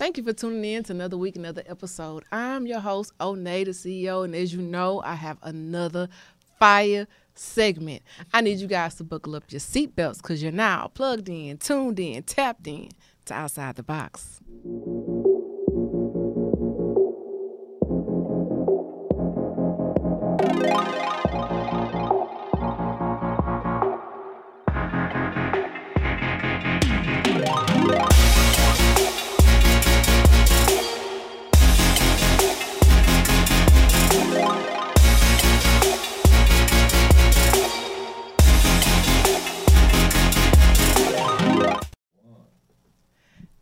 Thank you for tuning in to another week, another episode. I'm your host, Onay, the CEO, and as you know, I have another fire segment. I need you guys to buckle up your seatbelts because you're now plugged in, tuned in, tapped in to Outside the Box.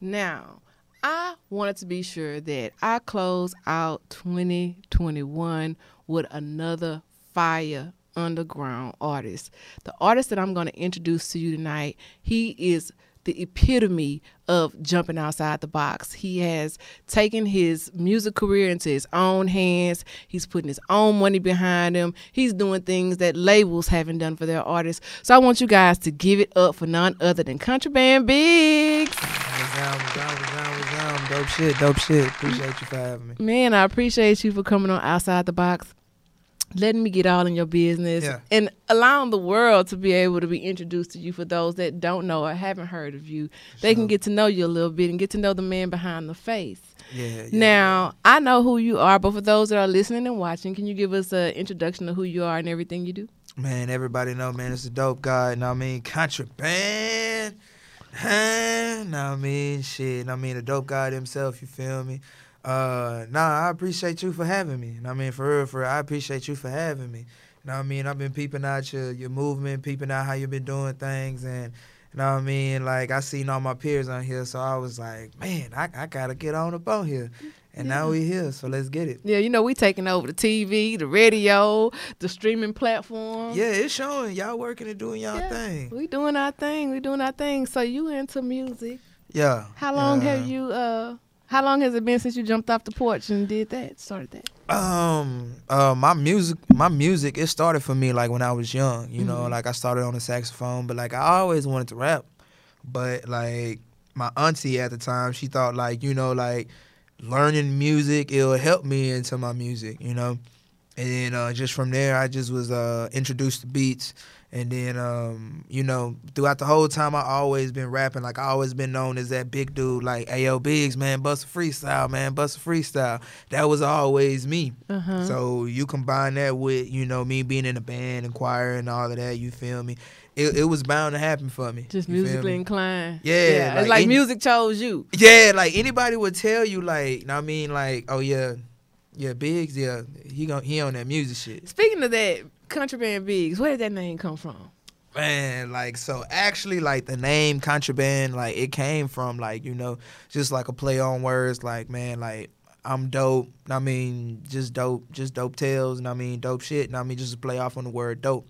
Now, I wanted to be sure that I close out 2021 with another fire underground artist. The artist that I'm going to introduce to you tonight, he is the epitome of jumping outside the box. He has taken his music career into his own hands. He's putting his own money behind him. He's doing things that labels haven't done for their artists. So I want you guys to give it up for none other than Contraband Biggs. Dope shit, dope shit. Appreciate you for having me. Man, I appreciate you for coming on Outside the Box, letting me get all in your business, Yeah. and allowing the world to be able to be introduced to you for those that don't know or haven't heard of you. They can get to know you a little bit and get to know the man behind the face. Yeah, yeah. Now, I know who you are, but for those that are listening and watching, can you give us an introduction of who you are and everything you do? Man, everybody know, man, it's a dope guy. You know what I mean? Contraband. Know I mean? Shit. I mean? The dope guy himself, you feel me? Uh, nah, I appreciate you for having me. I mean? For real, for real, I appreciate you for having me. Know what I mean? I've been peeping out your, your movement, peeping out how you've been doing things, and you know what I mean? Like, I seen all my peers on here, so I was like, man, I, I gotta get on up on here. And now we here, so let's get it. Yeah, you know, we taking over the TV, the radio, the streaming platform. Yeah, it's showing. Y'all working and doing y'all Yeah. thing. We doing our thing. We doing our thing. So you into music? Yeah. How long yeah. have you? uh How long has it been since you jumped off the porch and did that? Started that? Um, uh, my music, my music, it started for me like when I was young. You know, Mhm. like I started on the saxophone, but like I always wanted to rap. But like my auntie at the time, she thought like you know like learning music it'll help me into my music. You know, and then uh, just from there, I just was uh, introduced to beats. And then, um, you know, throughout the whole time, I always been rapping. Like I always been known as that big dude, like Ayo Biggs, man, bust a freestyle, man, bust a freestyle. That was always me. Uh huh. So you combine that with, you know, me being in a band and choir and all of that, you feel me? It, it was bound to happen for me. Just musically inclined. Yeah, it's like like any- music chose you. Yeah, like anybody would tell you, like, know what I mean, like, oh yeah, yeah, Biggs, yeah, he gon' he on that music shit. Speaking of that, Contraband Biggs, where did that name come from? Man, like so actually like the name contraband, like it came from like, you know, just like a play on words, like, man, like I'm dope. I mean, just dope, just dope tales, and I mean dope shit, and I mean just to play off on the word dope.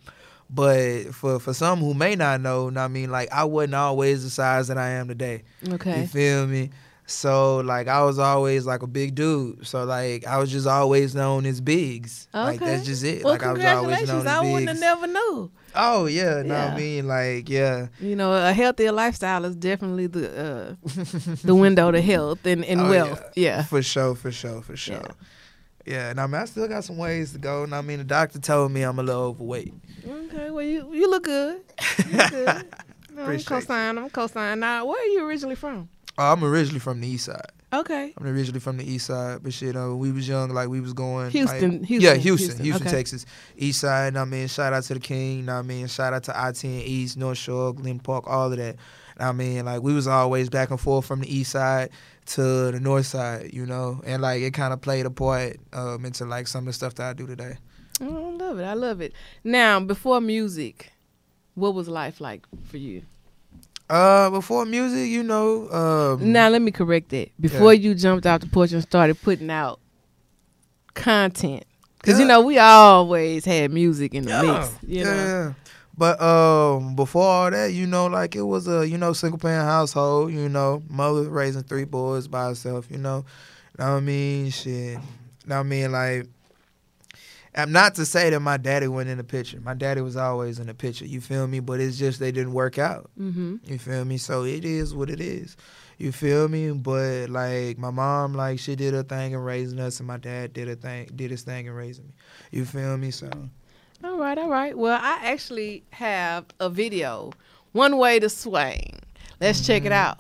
But for for some who may not know, I mean like I wasn't always the size that I am today. Okay. You feel me? So like I was always like a big dude. So like I was just always known as Biggs. Like Okay. that's just it. Well, like I was always known as I wouldn't have never knew. Oh yeah, no, Yeah. I mean like yeah. You know, a healthier lifestyle is definitely the uh, the window to health and, and Oh, wealth. Yeah. For sure, for sure, for sure. Yeah, and I mean I still got some ways to go. And I mean the doctor told me I'm a little overweight. Okay. Well, you you look good. You look good. No, I'm co-sign. I'm co-sign. Now, where are you originally from? Oh, I'm originally from the east side. Okay. I'm originally from the east side, but shit, uh, we was young, like we was going. Houston, like- Houston, yeah, Houston, Houston, Houston, okay. Texas, east side. I mean, shout out to the King. I mean, shout out to I-10 East, North Shore, Glen Park, all of that. I mean, like we was always back and forth from the east side to the north side, you know, and like it kind of played a part um, into like some of the stuff that I do today. Oh, I love it. I love it. Now, before music, what was life like for you? Uh, before music, you know, um, Now, let me correct that. Before you jumped out the porch and started putting out content, because you know we always had music in the yeah, mix. You yeah, know, yeah. But um, before all that, you know, like it was a you know single parent household. You know, mother raising three boys by herself. You know, know what I mean shit. Know what I mean like I'm not to say that my daddy wasn't in the picture. My daddy was always in the picture. You feel me? But it's just they didn't work out. Mm-hmm. You feel me? So it is what it is. You feel me? But like my mom, like she did her thing in raising us, and my dad did a thing, did his thing in raising me. You feel me? So All right, all right. Well, I actually have a video, one way to swing. Let's check it mm-hmm. out.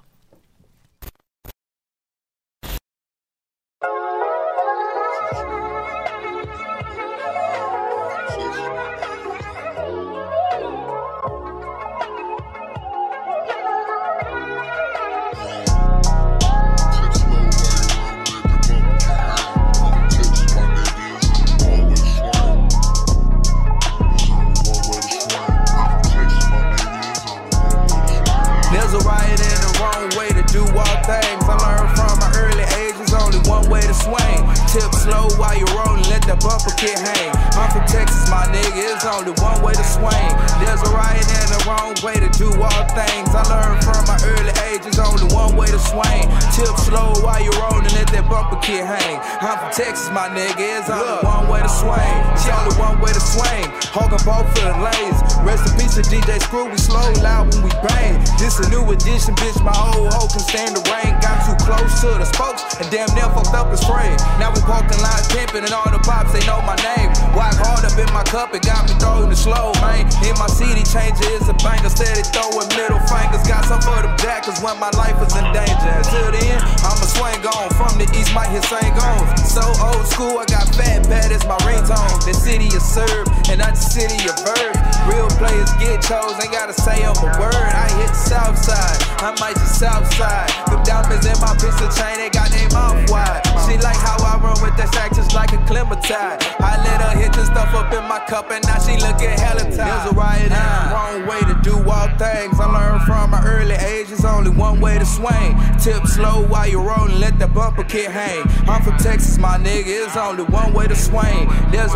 Way to do all things. I learned from my early there's only one way to swing. Tip slow while you're rolling, let that bumper kid hang. I'm from Texas, my nigga, it's only one way to swing. It's only one way to swing. Hogan both for the lanes. Rest in peace to DJ Screw, we slow loud when we bang. This a new edition, bitch. My old hoe can stand the rain. Got too close to the spokes and damn near fucked up his frame. Now we walking lines pimping and all the pops, they know my name. Walk hard up in my cup, it got me throwing the slow, man. In my CD changer is a banger, steady throwing middle fingers. Got some for them jackers when my life was in danger. Until then, I'ma swing on. From the east, hit sing on. So old school, I got Fat Pat as my ringtone. The city is served, and not the city of verb. Real players get chose, ain't gotta say I'm a word. I hit the south side, I might just south side. Them diamonds in my pistol chain, they got their mouth wide. She like how I run with that sack just like a clementine. I let her hit the stuff up in my cup, and now she looking hella tired. There's a right and wrong way to do all things. I learned from my early age, it's only one way to swing. Tip slow while you're rolling, let the bumper kit hang. I'm from Texas, my nigga, it's only one way to swing. There's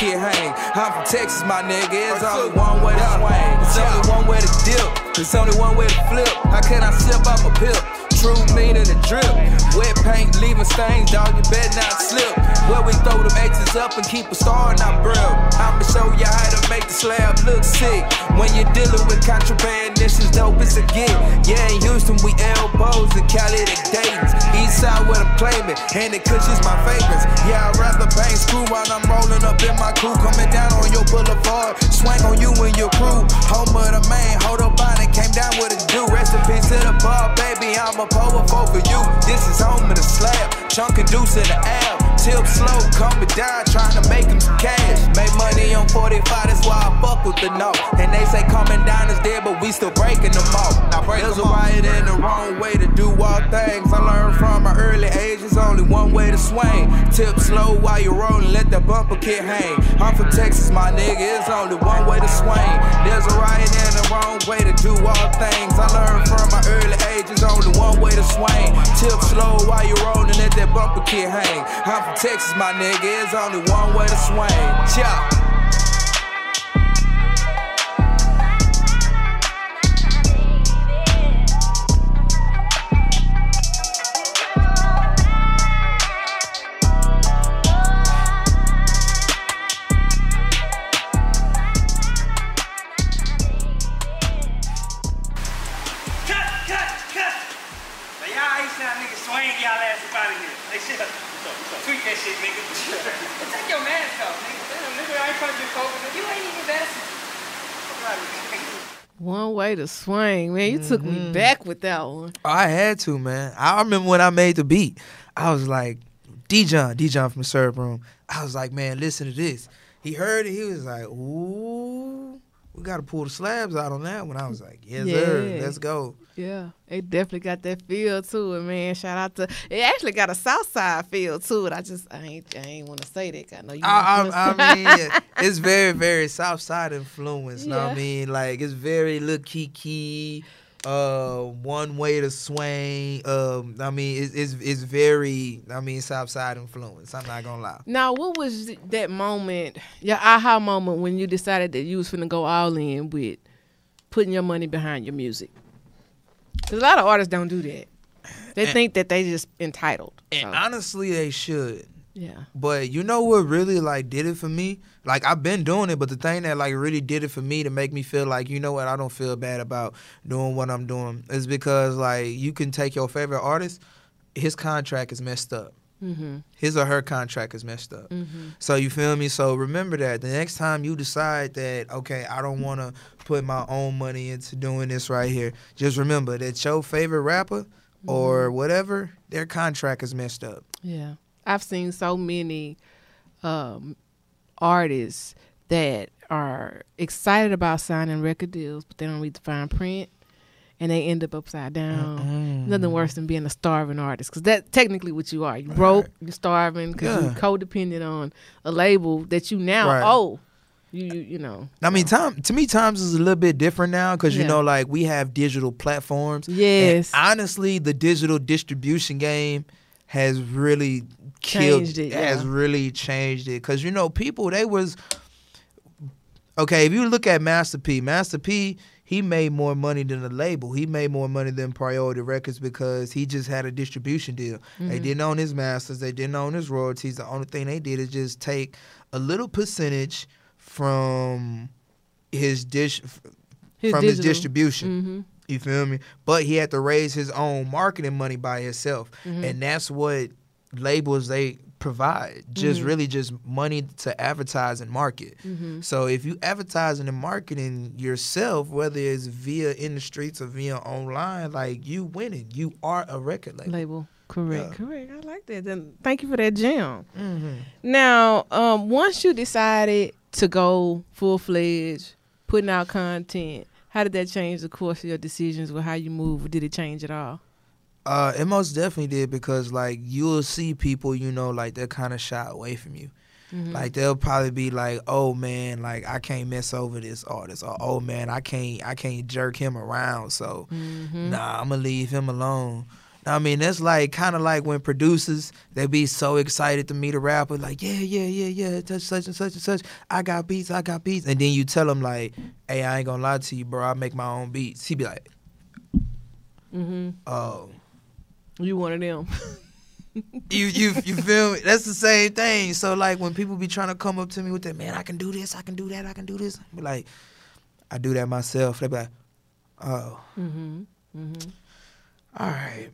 kit hang. I'm from Texas, my nigga, it's only one way to swing. It's only one way to dip, it's only one way to flip. How can I sip out my pip? True meaning the drip. Wet paint leaving stains, dog, you better not slip. Where we throw them X's up and keep a star in our grill. I'ma show you how to make the slab look sick. When you're dealing with contraband, this is dope as a get. Yeah, in Houston, we elbows and Cali the Dayton's. East side where I'm claiming, and the Cushion's my favorites. Yeah, I'd rather bang screw while I'm rolling up in my crew. Coming down on your boulevard, swing on you and your crew. Home of the man, hold up on it, came down with a do. Rest in peace to the bar, baby. I'm a power for you. This is home of the slab, chunk and deuce in the air. Tip slow, coming down, trying to make some cash. Make money on 45, that's why I fuck with the note. And they say coming down is dead, but we still breaking them off. Now There's a right and a wrong way to do all things. I learned from my early age, there's only one way to swing. Tip slow while you're rolling, let the bumper kit hang. I'm from Texas, my nigga, it's only one way to swing. There's a right and a wrong way to do all things. I learned from my early age, there's only one way to swing. Tip slow while you're rolling, let that bumper kit hang. I'm Texas, my nigga, it's only one way to swing. Chop. To swing, man. You took me mm-hmm. back with that one. I had to, man. I remember when I made the beat. I was like, D John, D John from the Syrup Room. I was like, man, listen to this. He heard it. He was like, ooh, we got to pull the slabs out on that one. I was like, yes, sir. Yeah. Let's go. Yeah, it definitely got that feel to it, man. Shout out to it. Actually got a South Side feel to it. I just I ain't I ain't want to say that. I know you. I, I, I mean, yeah, it's very, very South Side influence. Know what I mean? Like, it's very Lil Keke, uh, one way to swing. Um, I mean, it's, it's it's very, I mean, South Side influence. I'm not gonna lie. Now, what was that moment, your aha moment when you decided that you was gonna go all in with putting your money behind your music? Because a lot of artists don't do that. They And- think that they just entitled. And So, honestly, they should. yeah. But you know what really like did it for me? Like I've been doing it, but the thing that like really did it for me to make me feel like you know what I don't feel bad about doing what I'm doing is because like you can take your favorite artist, his contract is messed up. Mm-hmm. His or her contract is messed up. Mm-hmm. So you feel me? So remember that the next time you decide that okay, I don't want to put my own money into doing this right here, just remember that your favorite rapper or whatever, their contract is messed up. Yeah. I've seen so many um, artists that are excited about signing record deals, but they don't read the fine print and they end up upside down. Nothing worse than being a starving artist because that's technically what you are. You broke, you're starving because you're codependent on a label that you now Right. owe. You, you, you know. I mean, time to me, times is a little bit different now because you Yeah. know, like we have digital platforms. And Yes. honestly, the digital distribution game has really killed. Changed it, Has yeah. really changed it because you know people they was okay. If you look at Master P, Master P. He made more money than the label. He made more money than Priority Records because he just had a distribution deal. They Mm-hmm. didn't own his masters. They didn't own his royalties. The only thing they did is just take a little percentage from his dish His from his distribution. Mm-hmm. You feel me? But he had to raise his own marketing money by himself, Mm-hmm. and that's what labels they provide. Just Mhm. really just money to advertise and market. Mm-hmm. So if you advertising and marketing yourself, whether it's via in the streets or via online, like you winning. You are a record label. Label. Correct. Yeah. Correct. I like that. Then thank you for that gem. Mm-hmm. Now, um, once you decided to go full fledged, putting out content, how did that change the course of your decisions with how you move? Or did it change at all? Uh, it most definitely did because like you'll see people, you know, like they're kind of shy away from you. Mhm. Like they'll probably be like, "Oh man, like I can't mess over this artist," or "Oh man, I can't, I can't jerk him around." So Mhm. nah, I'm gonna leave him alone. I mean, that's like kind of like when producers they be so excited to meet a rapper, like, yeah, yeah, yeah, yeah, touch such and such and such. I got beats, I got beats, and then you tell him like, hey, I ain't gonna lie to you, bro. I make my own beats. He be like, "Mm-hmm." oh. You one of them. you you you feel me? That's the same thing. So like when people be trying to come up to me with that, man, I can do this, I can do that, I can do this. I be like, I do that myself. They be like, oh, mhm. Mhm. all right.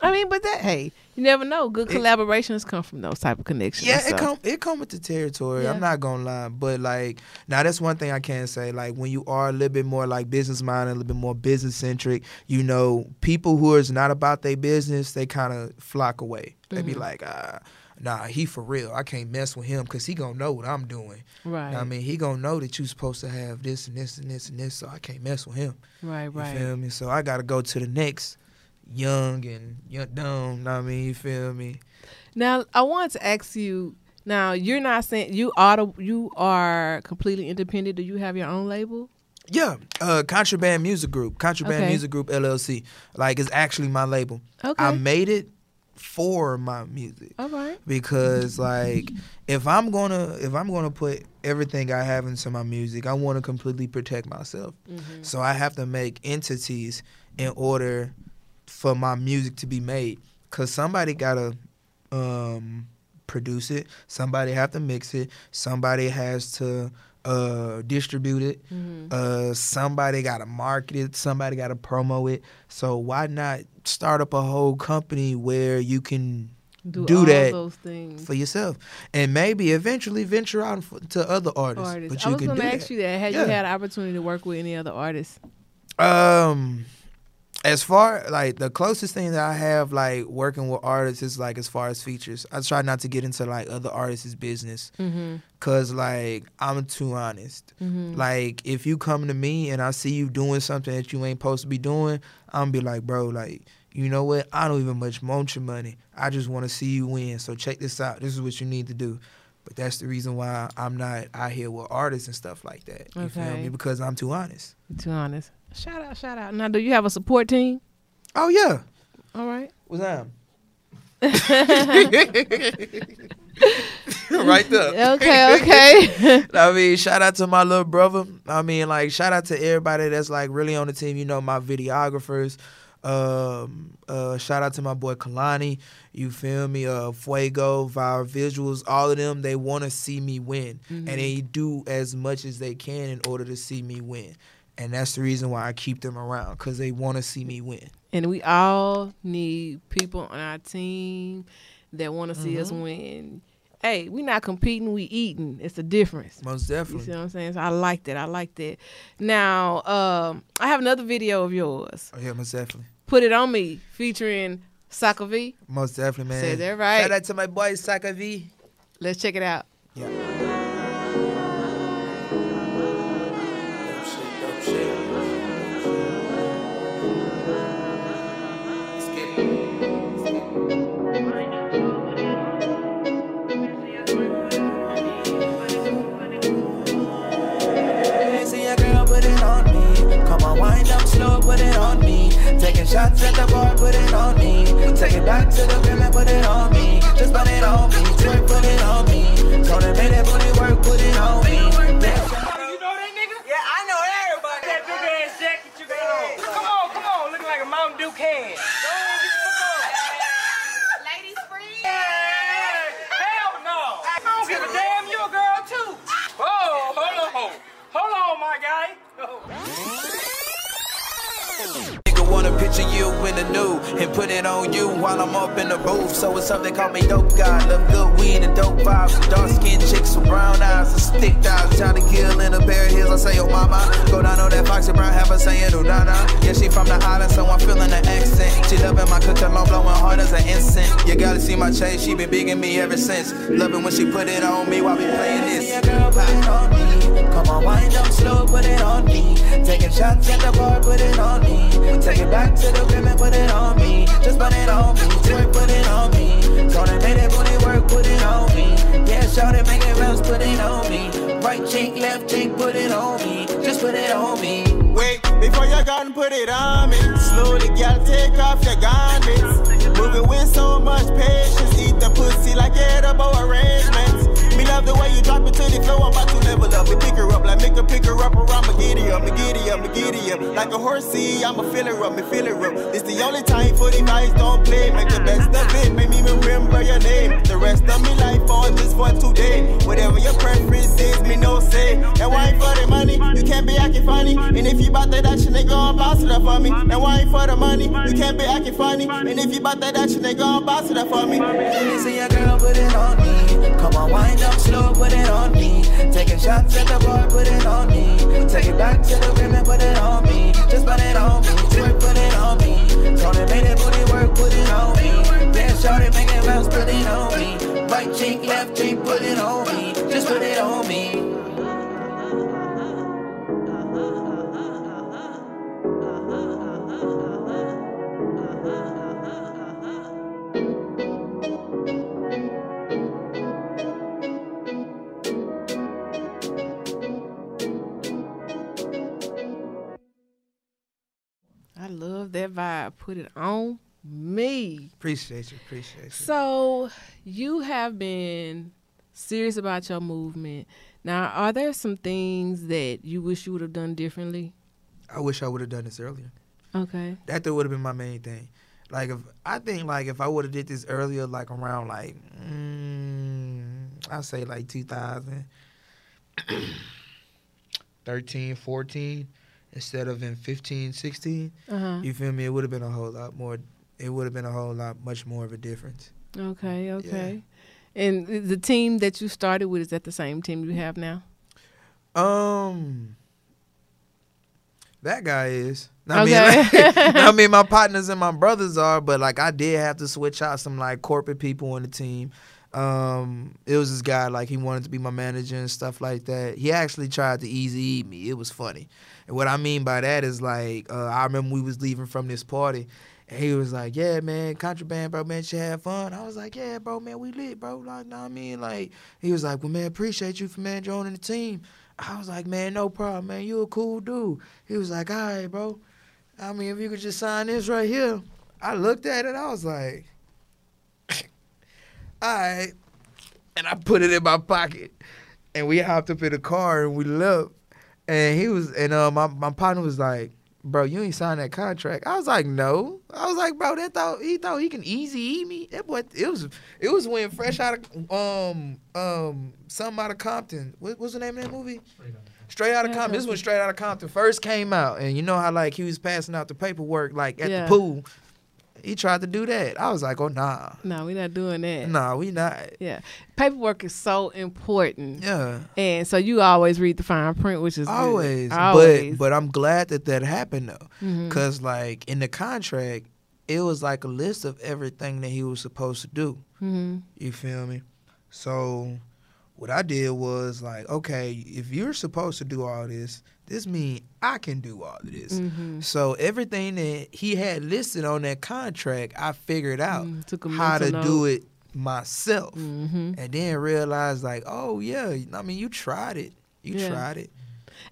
I mean, but that hey, you never know. Good It- collaborations come from those type of connections. Yeah, so. it come it come with the territory. Yeah. I'm not gonna lie, but like now that's one thing I can say. Like when you are a little bit more like business minded, a little bit more business centric, you know, people who is not about their business, they kind of flock away. They be Mhm. like, ah. Nah, he for real. I can't mess with him because he gonna know what I'm doing. Right. I mean, he gonna know that you supposed to have this and this and this and this, so I can't mess with him. right. You Right. feel me? So I gotta go to the next young and young dumb. know what I mean, you feel me? Now, I want to ask you. Now, you're not saying you are you are completely independent. Do you have your own label? Yeah, uh, Contraband Music Group, Contraband Okay. Music Group LLC. Like it's actually my label. Okay. I made it for my music All right. because like if I'm gonna if I'm gonna put everything I have into my music, I want to completely protect myself. Mm-hmm. So I have to make entities in order for my music to be made. Cause somebody gotta um, produce it. Somebody have to mix it. Somebody has to uh, distribute it. Mm-hmm. Uh, somebody gotta market it. Somebody gotta promo it. So why not start up a whole company where you can Do, do all that those things. for yourself and maybe eventually venture out to other artists. artists. But I you was can going do to ask that. you that. Had Yeah. you had an opportunity to work with any other artists? Um, as far like the closest thing that I have like working with artists is like as far as features. I try not to get into like other artists' business Mm-hmm. because like I'm too honest. Mm-hmm. Like if you come to me and I see you doing something that you ain't supposed to be doing, I'm be like, bro, like you know what? I don't even much want your money. I just want to see you win. So check this out. This is what you need to do. But that's the reason why I'm not out here with artists and stuff like that. You feel Okay. me? Because I'm too honest. too honest. Shout out, shout out. Now, do you have a support team? Oh yeah. All right. What's that? right there. Okay, okay. I mean, shout out to my little brother. I mean, like, shout out to everybody that's like really on the team. You know, my videographers, Um, uh, shout out to my boy Kalani. You feel me? Uh, Fuego, Vile Visuals, all of them. They want to see me win, and they do as much as they can in order to see me win. And that's the reason why I keep them around because they want to see me win. And we all need people on our team that want to see us win. Hey, we not competing, we eating. It's a difference. Most definitely. You see what I'm saying? So I like that. I like that. Now, um, I have another video of yours. Oh, yeah, most definitely. Put it on me, featuring Saka V. Most definitely, man. Said that right. Shout out to my boy Saka V. Let's check it out. Yeah. Shots at the bar, put it on me. Take it back to the crib and put it on me. Just put it on me. Twerk, put it on me. Gonna make that booty work, put it on me. Yeah. Picture you in the new and put it on you while I'm up in the booth. So it's something call me dope guy. Love good weed and dope vibes. Dark skinned chicks with brown eyes and stick thighs. Trying to kill in a pair of heels. I say, oh mama. Go down on that Foxy Brown, have her saying, oh nana. Yeah, she from the island, so I'm feeling the accent. She loving my cooking, long blowing hard as an incense. You gotta see my chain, she been bigging me ever since. Loving when she put it on me while we playing this. See a girl, put it on me. Come on, wind up slow, put it on me. Taking shots at the bar, put it on me. Take it back to the crib and put it on me. Just put it on me. Twerk, put it on me. Gonna make that booty work, put it on me. Yeah, shout it, make it bounce, put it on me. Right cheek, left cheek, put it on me. Just put it on me. Wait, before you gun, put it on me. Slowly, girl, take off your garments. Moving with so much patience. Eat the pussy like edible arrangements. Me love the way you drop it to the floor. I'm about to level up and pick her up. Like make her pick her up or I'ma giddy up, me giddy up, me giddy up. Like a horsey, I'ma fill her up, me fill her up. This the only time for the guys don't play. Make the best of it, make me remember your name. The rest of me life all just for today. Whatever your preference is, me no say. And why ain't for the money? You can't be acting funny. And if you bout that they gon' bounce it up for me. And why ain't for the money? You can't be acting funny. And if you bout that action, they gon' bounce it up for me. See a girl, put it on me. Come on, wind up slow, put it on me. Taking shots at the bar, put it on me. Take it back to the crib and put it on me. Just put it on me. Twerk, put it on me. Gonna make that booty work, put it on me. Shout it, make it bounce, put it on me. Right cheek, left cheek, put it on me. Just put it on me. Love that vibe. Put it on me. Appreciate you. Appreciate you. So you have been serious about your movement. Now, are there some things that you wish you would have done differently? I wish I would have done this earlier. Okay. That would have been my main thing. Like if I think like if I would have did this earlier, like around like mm, I say like 2013, 14, instead of in 15, 16. Uh-huh. You feel me? It would have been a whole lot more. It would have been a whole lot much more of a difference. Okay, okay. And the team that you started with is that the same team you have now? Um, that guy is. I mean, Okay. like, I mean, my partners and my brothers are, but like I did have to switch out some like corporate people on the team. Um, it was this guy like he wanted to be my manager and stuff like that. He actually tried to easy eat me. It was funny, and what I mean by that is like uh, I remember we was leaving from this party. And he was like, "Yeah, man, contraband, bro, man, should have fun." I was like, "Yeah, bro, man, we lit, bro." Like, know I mean, like, he was like, "Well, man, appreciate you for man joining the team." I was like, man, no problem, man. You a cool dude. He was like, all right, bro. I mean, if you could just sign this right here. I looked at it. I was like, all right. And I put it in my pocket. And we hopped up in the car and we left. And he was, and uh, my, my partner was like, bro, you ain't signed that contract. I was like, no. I was like, bro, that thought he thought he can easy eat me. That boy, it was it was when fresh out of um um something out of Compton. What, what's the name of that movie? Straight out of Compton. This when Straight out of Compton first came out, and you know how like he was passing out the paperwork like at Yeah. the pool. He tried to do that. I was like, oh nah, No, we're not doing that. nah, we not. Yeah. Paperwork is so important. Yeah. And so you always read the fine print, which is good. always. Always. But but I'm glad that that happened though, Mhm. cause like in the contract, it was like a list of everything that he was supposed to do. Mhm. You feel me? So what I did was like, okay, if you're supposed to do all this, this means I can do all of this. Mhm. So everything that he had listed on that contract, I figured out Mm, how to do it myself, Mhm. and then realized like, oh yeah, I mean, you tried it, you Yeah. tried it.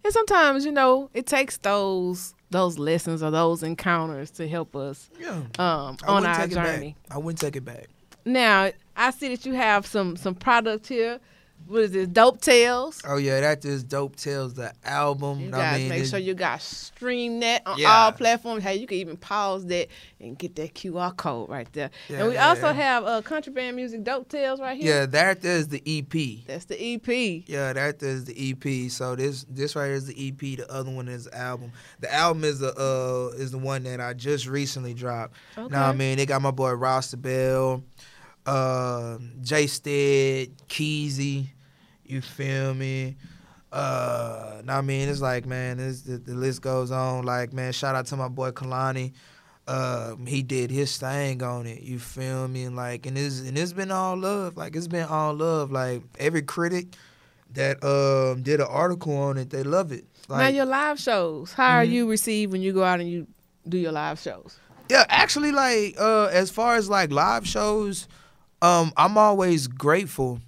And sometimes, you know, it takes those those lessons or those encounters to help us Yeah. um, on our take it back. journey. I wouldn't take it back. Now, I see that you have some some product here. What is this? Dope Tales. Oh yeah, that is dope. Tells the album. You I guys mean, make sure you got stream that on Yeah. all platforms. Hey, you can even pause that and get that QR code right there. Yeah, and we yeah, also have uh, contraband music Dope Tales right here. Yeah, that is the EP. That's the EP. Yeah, that is the EP. So this this right here is the EP. The other one is the album. The album is the uh is the one that I just recently dropped. Okay. Now I mean they got my boy Rasta Bell, uh, Jay Stead, Keezy. You feel me? Uh, now I mean it's like man, this, the, the list goes on. Like man, shout out to my boy Kalani. Um, he did his thing on it. You feel me? And like, and it's and it's been all love. Like it's been all love. Like every critic that um did an article on it, they love it. now your live shows. How are Mhm. you received when you go out and you do your live shows? yeah, actually, like uh, as far as like live shows, um, I'm always grateful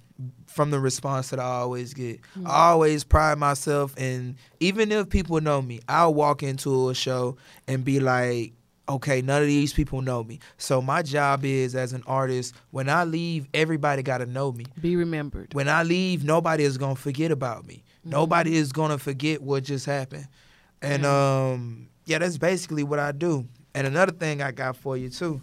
from the response that I always get. I always pride myself and even if people know me, I'll walk into a show and be like, okay, none of these people know me. So my job is as an artist, when I leave, everybody got to know me. Be remembered. When I leave, nobody is gonna forget about me. Nobody is gonna forget what just happened. And um, yeah, that's basically what I do. And another thing I got for you too.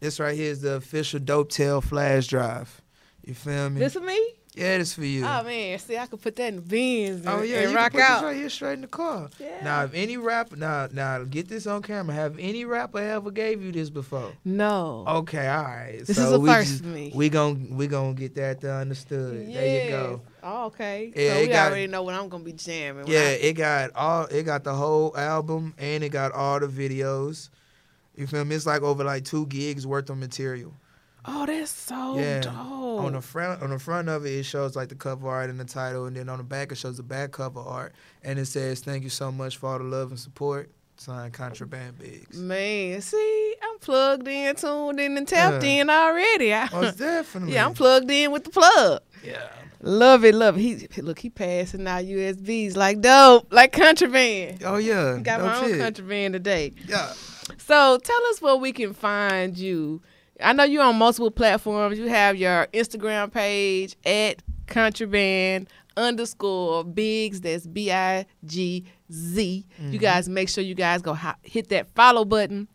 This right here is the official Dope Tail flash drive. You feel me? This for me? yeah, this for you. Oh man, see, I could put that in the bins Oh yeah, and you rock can put out. this right here straight in the car. Yeah. Now, if any rapper, now, now get this on camera. Have any rapper ever gave you this before? No. Okay, all right. This so is a first just- for me. We gon' we gonna get that to understood. There you go. Oh, okay. Yeah, so we got- already know what I'm gonna be jamming. Yeah, I- it got all it got the whole album and it got all the videos. You feel me? It's like over like two gigs worth of material. oh, that's so yeah. dope. On the front on the front of it, it shows like the cover art and the title, and then on the back it shows the back cover art, and it says "Thank you so much for all the love and support." Signed Contraband Bigs. Man, see, I'm plugged in, tuned in, and tapped Yeah. in already. I- Most definitely. yeah, I'm plugged in with the plug. Yeah. Love it, love it. He look, he passing out USBs like dope, like contraband. Oh yeah. Got my own shit. contraband today. Yeah. So tell us where we can find you. I know you're on multiple platforms. You have your Instagram page at contraband underscore bigs. That's B I G Z. You mm-hmm. guys make sure you guys go hit that follow button.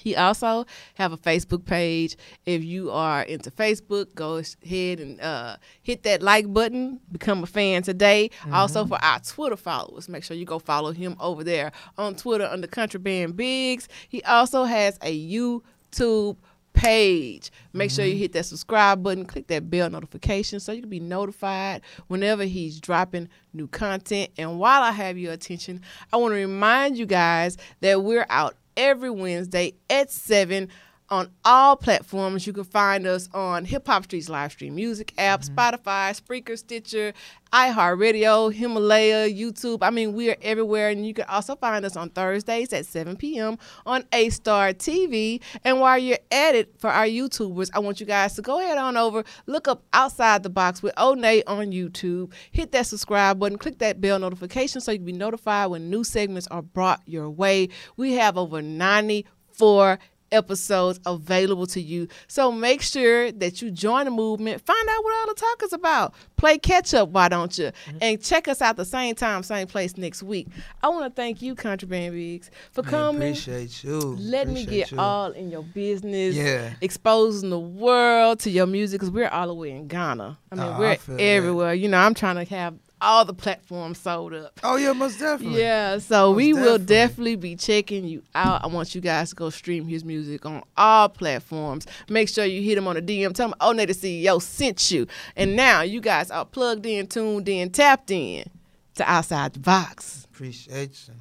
He also have a Facebook page. If you are into Facebook, go ahead and uh, hit that like button. Become a fan today. Also for our Twitter followers, make sure you go follow him over there on Twitter under Contraband Bigs. He also has a YouTube page. Make sure you hit that subscribe button, click that bell notification so you can be notified whenever he's dropping new content. And while I have your attention, I want to remind you guys that we're out every Wednesday at 7 on all platforms. You can find us on Hip Hop Streets live stream music app, mm-hmm. Spotify, Spreaker, Stitcher, iHeartRadio, Himalaya, YouTube. I mean, we are everywhere. And you can also find us on Thursdays at 7 p.m. on A Star TV. And while you're at it, for our YouTubers, I want you guys to go ahead on over, look up Outside the Box with Onay on YouTube, hit that subscribe button, click that bell notification so you can be notified when new segments are brought your way. We have over 94 episodes available to you. So make sure that you join the movement. Find out what all the talk is about. Play catch up, why don't you? Mm-hmm. And check us out the same time, same place next week. I want to thank you, Contraband Biggs, for coming. appreciate you. Let me get you. all in your business. Yeah. Exposing the world to your music because we're all the way in Ghana. I mean, Oh, we're that. everywhere. You know, I'm trying to have all the platforms sold up. Oh yeah, most definitely. Yeah, so Most we will definitely. definitely be checking you out. I want you guys to go stream his music on all platforms. Make sure you hit him on the DM. Tell him, oh, Nate, the CEO sent you. And now you guys are plugged in, tuned in, tapped in to Outside the Box. Appreciate you.